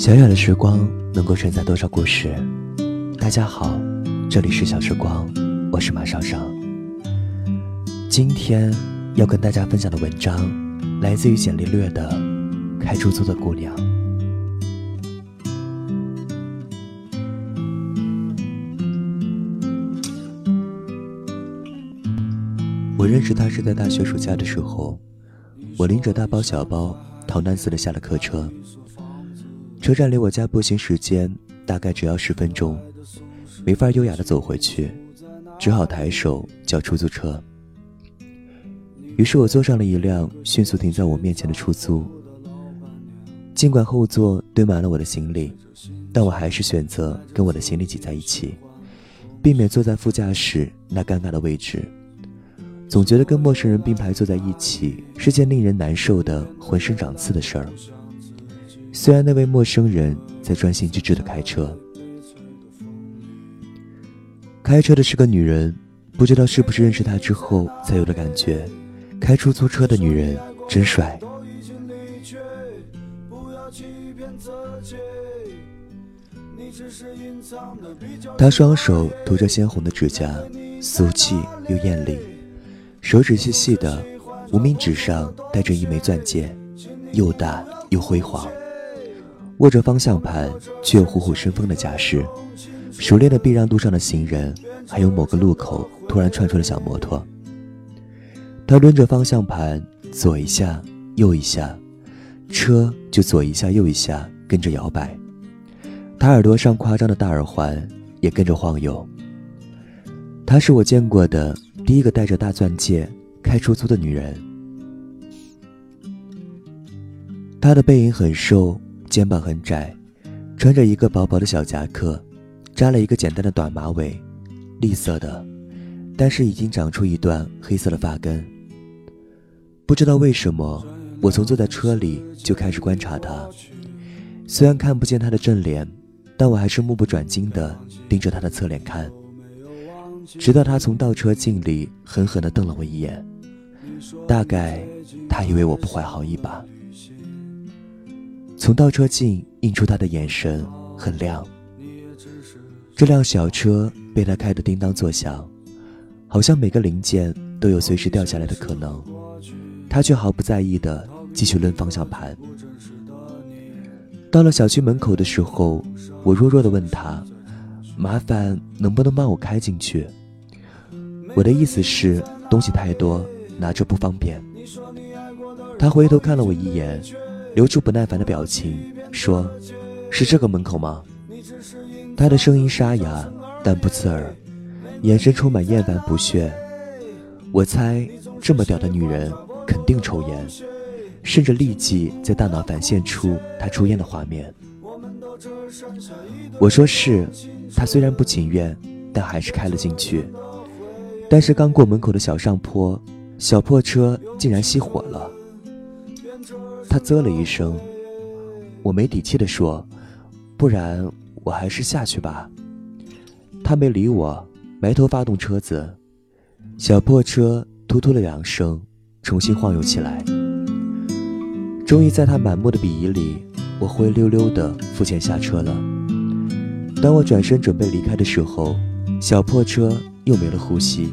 小小的时光能够承载多少故事？大家好，这里是小时光，我是马少少。今天要跟大家分享的文章来自于简历略的《开出租的姑娘》。我认识他是在大学暑假的时候，我拎着大包小包，逃难似的下了客车。车站离我家步行时间大概只要十分钟，没法优雅的走回去，只好抬手叫出租车。于是我坐上了一辆迅速停在我面前的出租。尽管后座堆满了我的行李，但我还是选择跟我的行李挤在一起，避免坐在副驾驶那尴尬的位置。总觉得跟陌生人并排坐在一起是件令人难受的、浑身长刺的事儿。虽然那位陌生人在专心致志的开车，开车的是个女人，不知道是不是认识她之后才有的感觉。开出租车的女人真帅。她双手涂着鲜红的指甲，俗气又艳丽，手指细细的，无名指上戴着一枚钻戒，又大又辉煌。握着方向盘，却虎虎生风的架势，熟练的避让路上的行人，还有某个路口突然窜出的小摩托。他抡着方向盘，左一下，右一下，车就左一下，右一下，跟着摇摆。他耳朵上夸张的大耳环也跟着晃悠。她是我见过的第一个戴着大钻戒开出租的女人。她的背影很瘦。肩膀很窄，穿着一个薄薄的小夹克，扎了一个简单的短马尾，栗色的，但是已经长出一段黑色的发根。不知道为什么，我从坐在车里就开始观察他，虽然看不见他的正脸，但我还是目不转睛地盯着他的侧脸看，直到他从倒车镜里狠狠地瞪了我一眼，大概他以为我不怀好意吧。从倒车镜映出他的眼神很亮。这辆小车被他开得叮当作响，好像每个零件都有随时掉下来的可能。他却毫不在意地继续抡方向盘。到了小区门口的时候，我弱弱地问他：“麻烦能不能帮我开进去？”我的意思是东西太多，拿着不方便。他回头看了我一眼。流出不耐烦的表情，说：“是这个门口吗？”他的声音沙哑但不刺耳，眼神充满厌烦不屑。我猜这么屌的女人肯定抽烟，甚至立即在大脑反现出她抽烟的画面。我说是，他虽然不情愿，但还是开了进去。但是刚过门口的小上坡，小破车竟然熄火了。他啧了一声，我没底气地说：“不然我还是下去吧。”他没理我，埋头发动车子，小破车突突了两声，重新晃悠起来。终于在他满目的鄙夷里，我灰溜溜地付钱下车了。当我转身准备离开的时候，小破车又没了呼吸。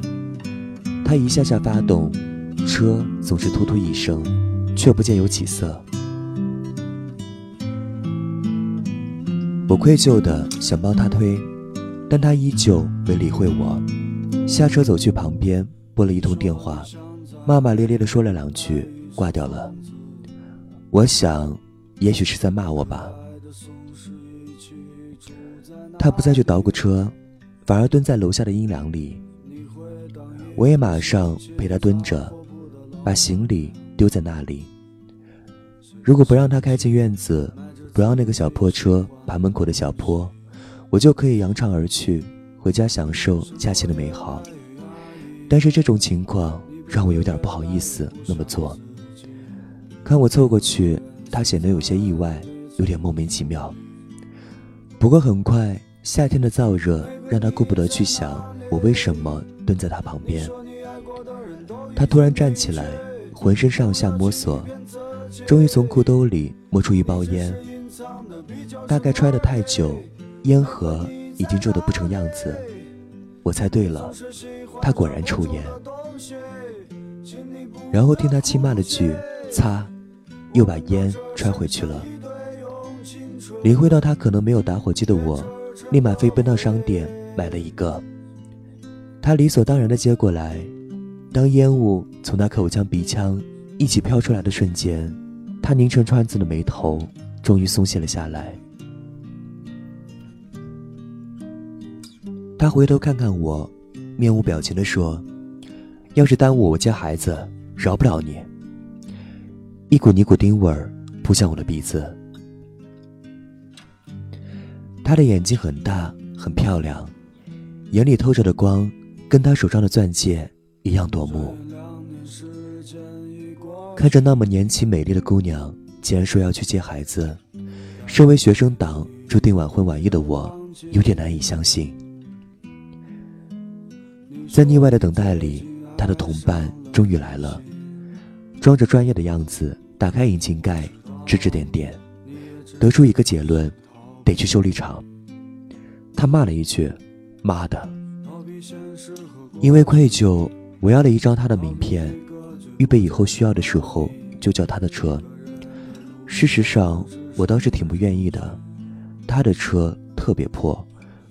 他一下下发动，车总是突突一声。却不见有起色。我愧疚的想帮他推，但他依旧没理会我。下车走去旁边，拨了一通电话，骂骂咧咧的说了两句，挂掉了。我想，也许是在骂我吧。他不再去捣鼓车，反而蹲在楼下的阴凉里。我也马上陪他蹲着，把行李。丢在那里。如果不让他开进院子，不让那个小破车爬门口的小坡，我就可以扬长而去，回家享受假期的美好。但是这种情况让我有点不好意思那么做。看我凑过去，他显得有些意外，有点莫名其妙。不过很快，夏天的燥热让他顾不得去想我为什么蹲在他旁边。他突然站起来。浑身上下摸索，终于从裤兜里摸出一包烟。大概揣得太久，烟盒已经皱得不成样子。我猜对了，他果然抽烟。然后听他轻骂了句“擦”，又把烟揣回去了。领会到他可能没有打火机的我，立马飞奔到商店买了一个。他理所当然的接过来，当烟雾从他口腔、鼻腔一起飘出来的瞬间，他拧成川字的眉头终于松懈了下来。他回头看看我，面无表情的说：“要是耽误我接孩子，饶不了你。”一股尼古丁味儿扑向我的鼻子。他的眼睛很大，很漂亮，眼里透着的光，跟他手上的钻戒一样夺目。看着那么年轻美丽的姑娘，竟然说要去接孩子，身为学生党注定晚婚晚育的我，有点难以相信。在腻歪的等待里，他的同伴终于来了，装着专业的样子，打开引擎盖，指指点点，得出一个结论。得去修理厂。他骂了一句：“妈的！”因为愧疚，我要了一张他的名片，预备以后需要的时候就叫他的车。事实上，我倒是挺不愿意的。他的车特别破，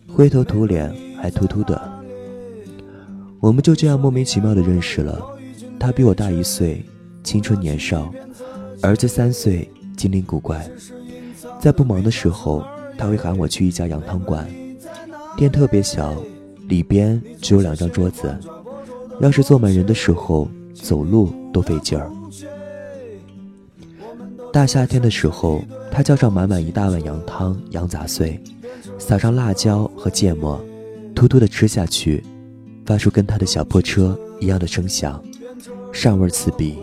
灰头土脸还秃秃的。我们就这样莫名其妙的认识了。他比我大一岁，青春年少，儿子三岁，精灵古怪，在不忙的时候。他会喊我去一家羊汤馆，店特别小，里边只有两张桌子，要是坐满人的时候，走路都费劲儿。大夏天的时候，他叫上满满一大碗羊汤、羊杂碎，撒上辣椒和芥末，突突的吃下去，发出跟他的小破车一样的声响，膻味刺鼻。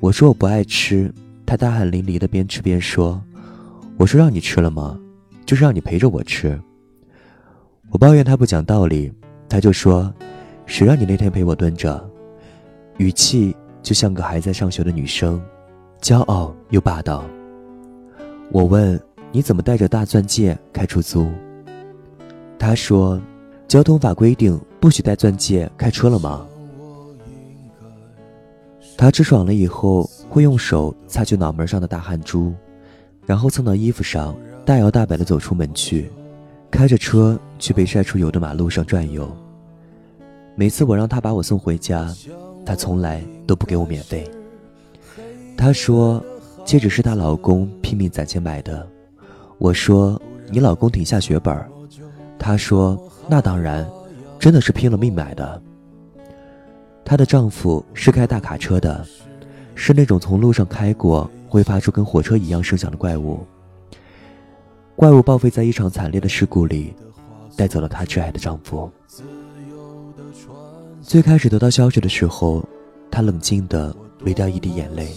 我说我不爱吃，他大汗淋漓的边吃边说。我说让你吃了吗？就是让你陪着我吃。我抱怨他不讲道理，他就说：“谁让你那天陪我蹲着？”语气就像个还在上学的女生，骄傲又霸道。我问：“你怎么带着大钻戒开出租？”他说：“交通法规定不许带钻戒开车了吗？”他吃爽了以后，会用手擦去脑门上的大汗珠。然后蹭到衣服上，大摇大摆地走出门去，开着车去被晒出油的马路上转悠。每次我让他把我送回家，他从来都不给我免费。他说戒指是她老公拼命攒钱买的。我说你老公挺下血本。他说那当然，真的是拼了命买的。她的丈夫是开大卡车的，是那种从路上开过。会发出跟火车一样声响的怪物。怪物报废在一场惨烈的事故里，带走了她挚爱的丈夫。最开始得到消息的时候，她冷静地没掉一滴眼泪，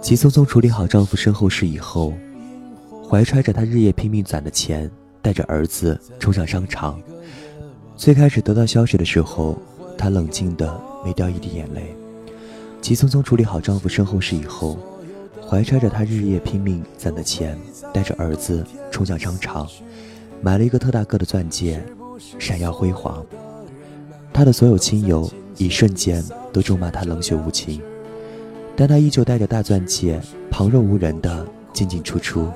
急匆匆处理好丈夫身后事以后，怀揣着她日夜拼命攒的钱，带着儿子冲向商场。最开始得到消息的时候，她冷静地没掉一滴眼泪，急匆匆处理好丈夫身后事以后。怀揣着他日夜拼命攒的钱，带着儿子冲向商场，买了一个特大个的钻戒，闪耀辉煌。他的所有亲友一瞬间都咒骂他冷血无情，但他依旧带着大钻戒，旁若无人的进进出出。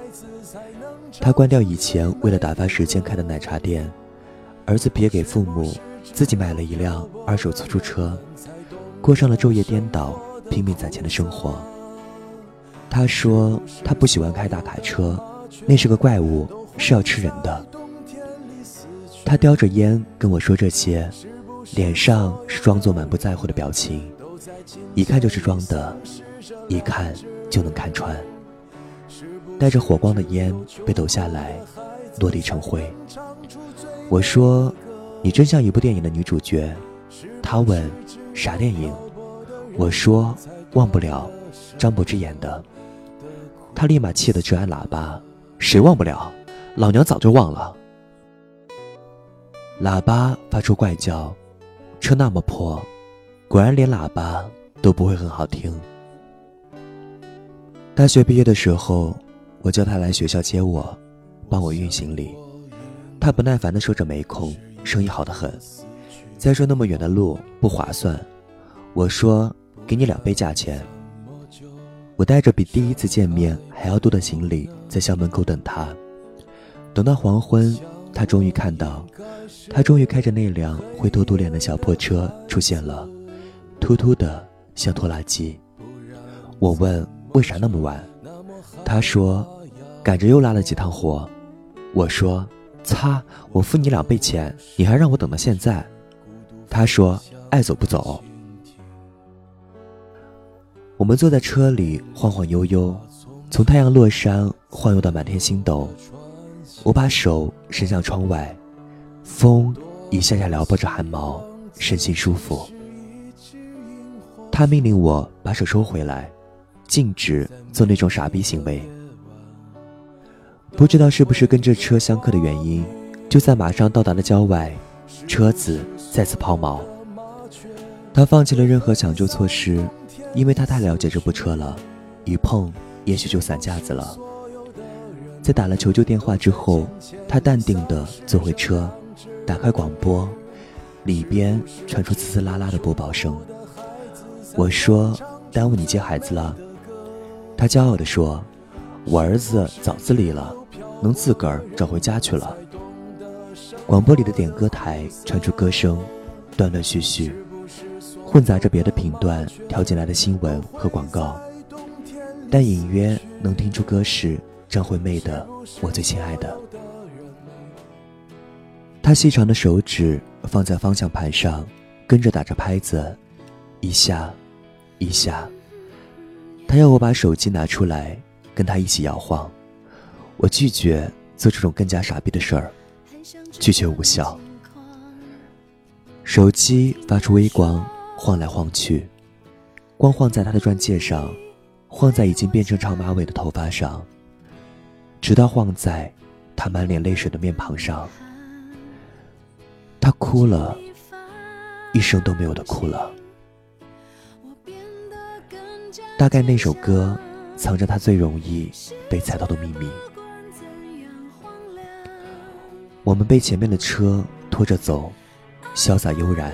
他关掉以前为了打发时间开的奶茶店，儿子别给父母，自己买了一辆二手出租车，过上了昼夜颠倒、拼命攒钱的生活。他说他不喜欢开大卡车，那是个怪物，是要吃人的。他叼着烟跟我说这些，脸上是装作满不在乎的表情，一看就是装的，一看就能看穿。带着火光的烟被抖下来，落地成灰。我说你真像一部电影的女主角。他问啥电影？我说忘不了，张柏芝演的。他立马气得直按喇叭，谁忘不了？老娘早就忘了。喇叭发出怪叫，车那么破，果然连喇叭都不会很好听。大学毕业的时候，我叫他来学校接我，帮我运行李。他不耐烦地说着没空，生意好得很。再说那么远的路不划算，我说给你两倍价钱。我带着比第一次见面还要多的行李在校门口等他。等到黄昏，他终于看到，他终于开着那辆灰嘟嘟脸的小破车出现了，突突的像拖拉机。我问为啥那么晚，他说赶着又拉了几趟活。我说擦，我付你两倍钱，你还让我等到现在。他说爱走不走。我们坐在车里晃晃悠悠，从太阳落山晃悠到满天星斗。我把手伸向窗外，风一下下撩拨着汗毛，身心舒服。他命令我把手收回来，禁止做那种傻逼行为。不知道是不是跟这车相克的原因，就在马上到达的郊外，车子再次抛锚。他放弃了任何抢救措施，因为他太了解这部车了，一碰也许就散架子了。在打了求救电话之后，他淡定地坐回车，打开广播，里边传出滋滋啦啦的播报声。我说：“耽误你接孩子了。”他骄傲地说：“我儿子早自立了，能自个儿找回家去了。”广播里的点歌台传出歌声，断断续续，混杂着别的频段调进来的新闻和广告，但隐约能听出歌是。张惠妹的《我最亲爱的》，他细长的手指放在方向盘上，跟着打着拍子，一下，一下。他要我把手机拿出来，跟他一起摇晃。我拒绝做这种更加傻逼的事儿，拒绝无效。手机发出微光，晃来晃去，光晃在他的钻戒上，晃在已经变成长马尾的头发上。直到晃在他满脸泪水的面庞上，他哭了，一声都没有的哭了。大概那首歌藏着他最容易被猜到的秘密。我们被前面的车拖着走，潇洒悠然。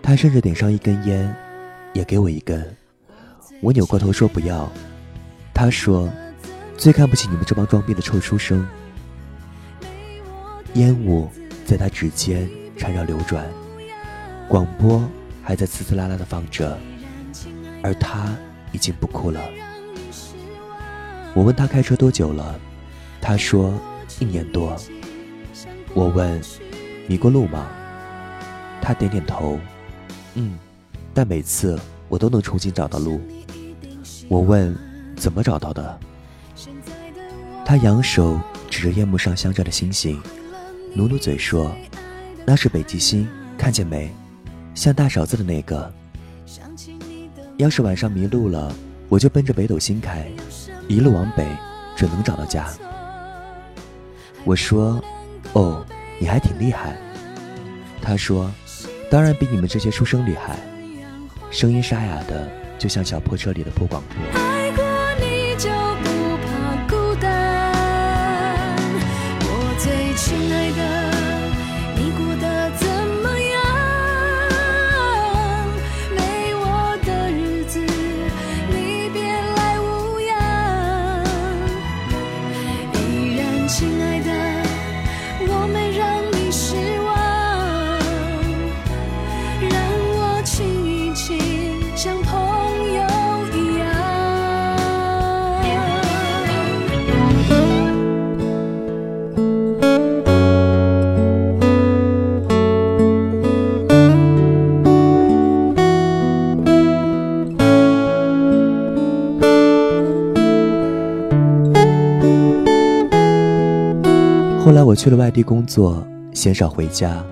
他甚至点上一根烟，也给我一根。我扭过头说不要。他说。最看不起你们这帮装逼的臭书生。烟雾在他指尖缠绕流转，广播还在呲呲啦啦的放着，而他已经不哭了。我问他开车多久了，他说一年多。我问迷过路吗？他点点头，嗯，但每次我都能重新找到路。我问怎么找到的？他扬手指着夜幕上镶着的星星，努努嘴说：“那是北极星，看见没？像大勺子的那个。要是晚上迷路了，我就奔着北斗星开，一路往北，准能找到家。”我说：“哦，你还挺厉害。”他说：“当然比你们这些书生厉害。”声音沙哑的，就像小破车里的破广播。去了外地工作，鲜少回家。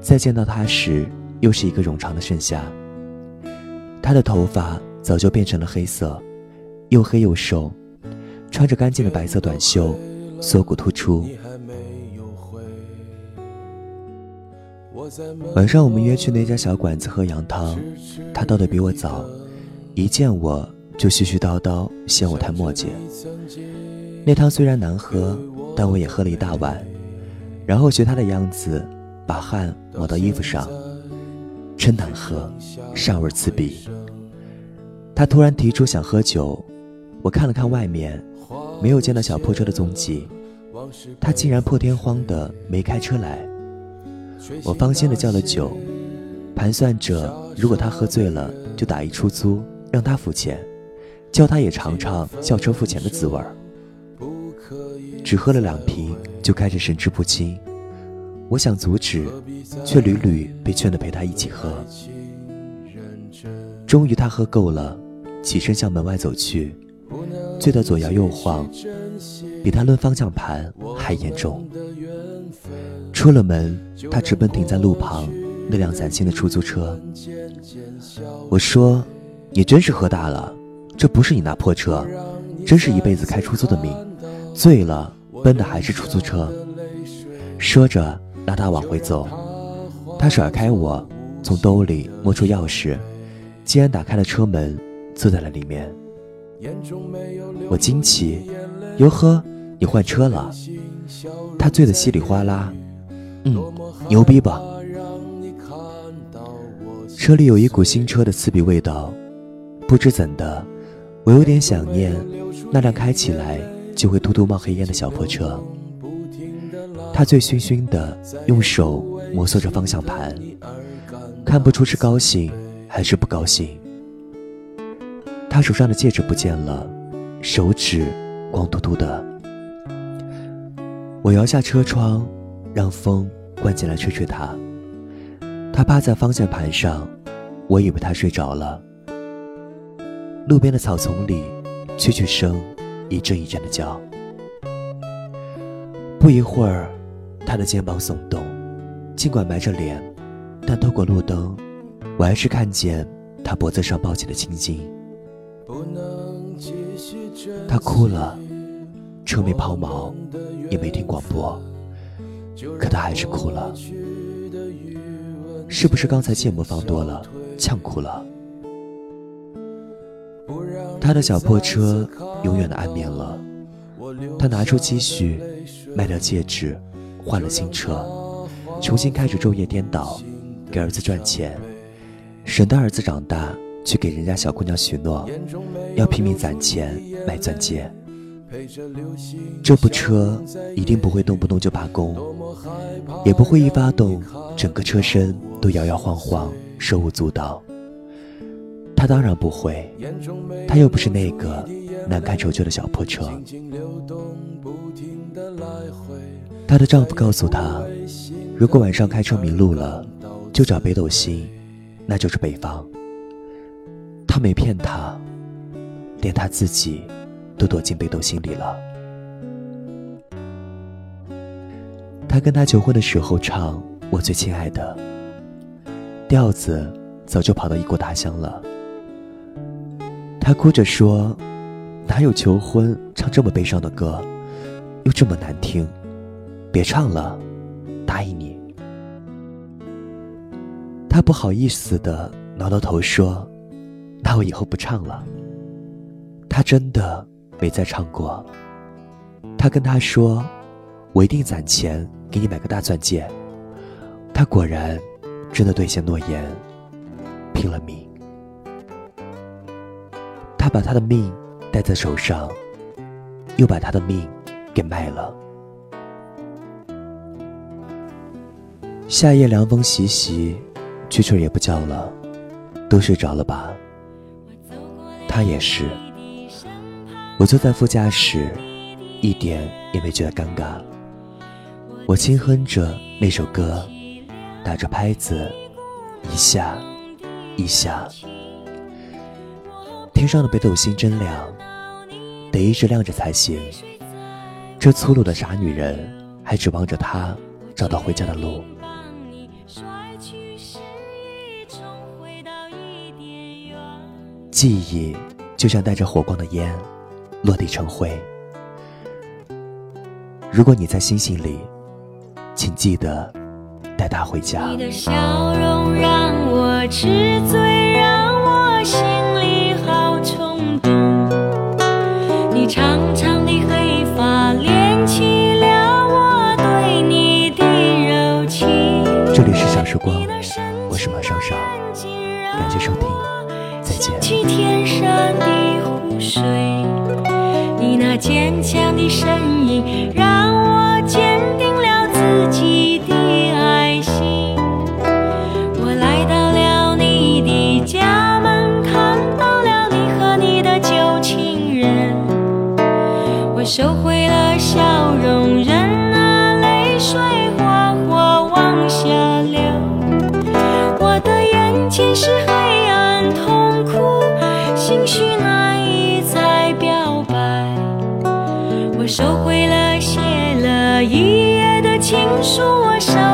再见到他时，又是一个冗长的盛夏。他的头发早就变成了黑色，又黑又瘦，穿着干净的白色短袖，锁骨突出。晚上我们约去那家小馆子喝羊汤，他到的比我早，一见我就絮絮叨叨嫌我太墨迹。那汤虽然难喝，但我也喝了一大碗，然后学他的样子，把汗抹到衣服上。真难喝，膻味刺鼻。他突然提出想喝酒，我看了看外面，没有见到小破车的踪迹。他竟然破天荒的没开车来。我放心的叫了酒，盘算着如果他喝醉了，就打一出租让他付钱，叫他也尝尝叫车付钱的滋味儿。只喝了两瓶就开始神志不清。我想阻止，却屡屡被劝得陪他一起喝。终于他喝够了，起身向门外走去，醉得左摇右晃，比他抡方向盘还严重。出了门，他直奔停在路旁那辆崭新的出租车。我说：“你真是喝大了，这不是你那破车，真是一辈子开出租的命。醉了奔的还是出租车。”说着。拉他往回走，他甩开我，从兜里摸出钥匙，竟然打开了车门，坐在了里面。我惊奇，哟呵，你换车了？他醉得稀里哗啦，嗯，牛逼吧？车里有一股新车的刺鼻味道，不知怎的，我有点想念那辆开起来就会突突冒黑烟的小破车。他醉醺醺的，用手摩挲着方向盘，看不出是高兴还是不高兴。他手上的戒指不见了，手指光秃秃的。我摇下车窗，让风灌进来吹吹他。他趴在方向盘上，我以为他睡着了。路边的草丛里，蛐蛐声一阵一阵的叫。不一会儿。他的肩膀耸动，尽管埋着脸，但透过路灯，我还是看见他脖子上抱起的青筋。他哭了，车没抛锚，也没听广播，可他还是哭了。是不是刚才芥末放多了，呛哭了？他的小破车永远的安眠了。他拿出积蓄，卖掉戒指。换了新车，重新开始昼夜颠倒，给儿子赚钱，省得儿子长大去给人家小姑娘许诺，要拼命攒钱买钻戒。这部车一定不会动不动就罢工，也不会一发动整个车身都摇摇晃晃，手舞足蹈。他当然不会，他又不是那个难看丑旧的小破车。她的丈夫告诉她，如果晚上开车迷路了，就找北斗星，那就是北方。他没骗她，连他自己都躲进北斗星里了。他跟她求婚的时候唱“我最亲爱的”，调子早就跑到异国他乡了。他哭着说：“哪有求婚唱这么悲伤的歌，又这么难听？”别唱了，答应你。他不好意思的挠挠头说：“那我以后不唱了。”他真的没再唱过。他跟他说：“我一定攒钱给你买个大钻戒。”他果然真的兑现诺言，拼了命。他把他的命戴在手上，又把他的命给卖了。夏夜凉风习习，蛐蛐也不叫了，都睡着了吧？他也是。我坐在副驾驶，一点也没觉得尴尬。我轻哼着那首歌，打着拍子，一下一下。天上的北斗星真亮，得一直亮着才行。这粗鲁的傻女人，还指望着他找到回家的路。记忆就像带着火光的烟，落地成灰。如果你在星星里，请记得带他回家。你的笑容让我痴醉，水，你那坚强的身影让我坚定了自己的爱心。我来到了你的家门，看到了你和你的旧情人。我收回了笑容，任那泪水哗哗往下流。我的眼前是黑。请恕我伤。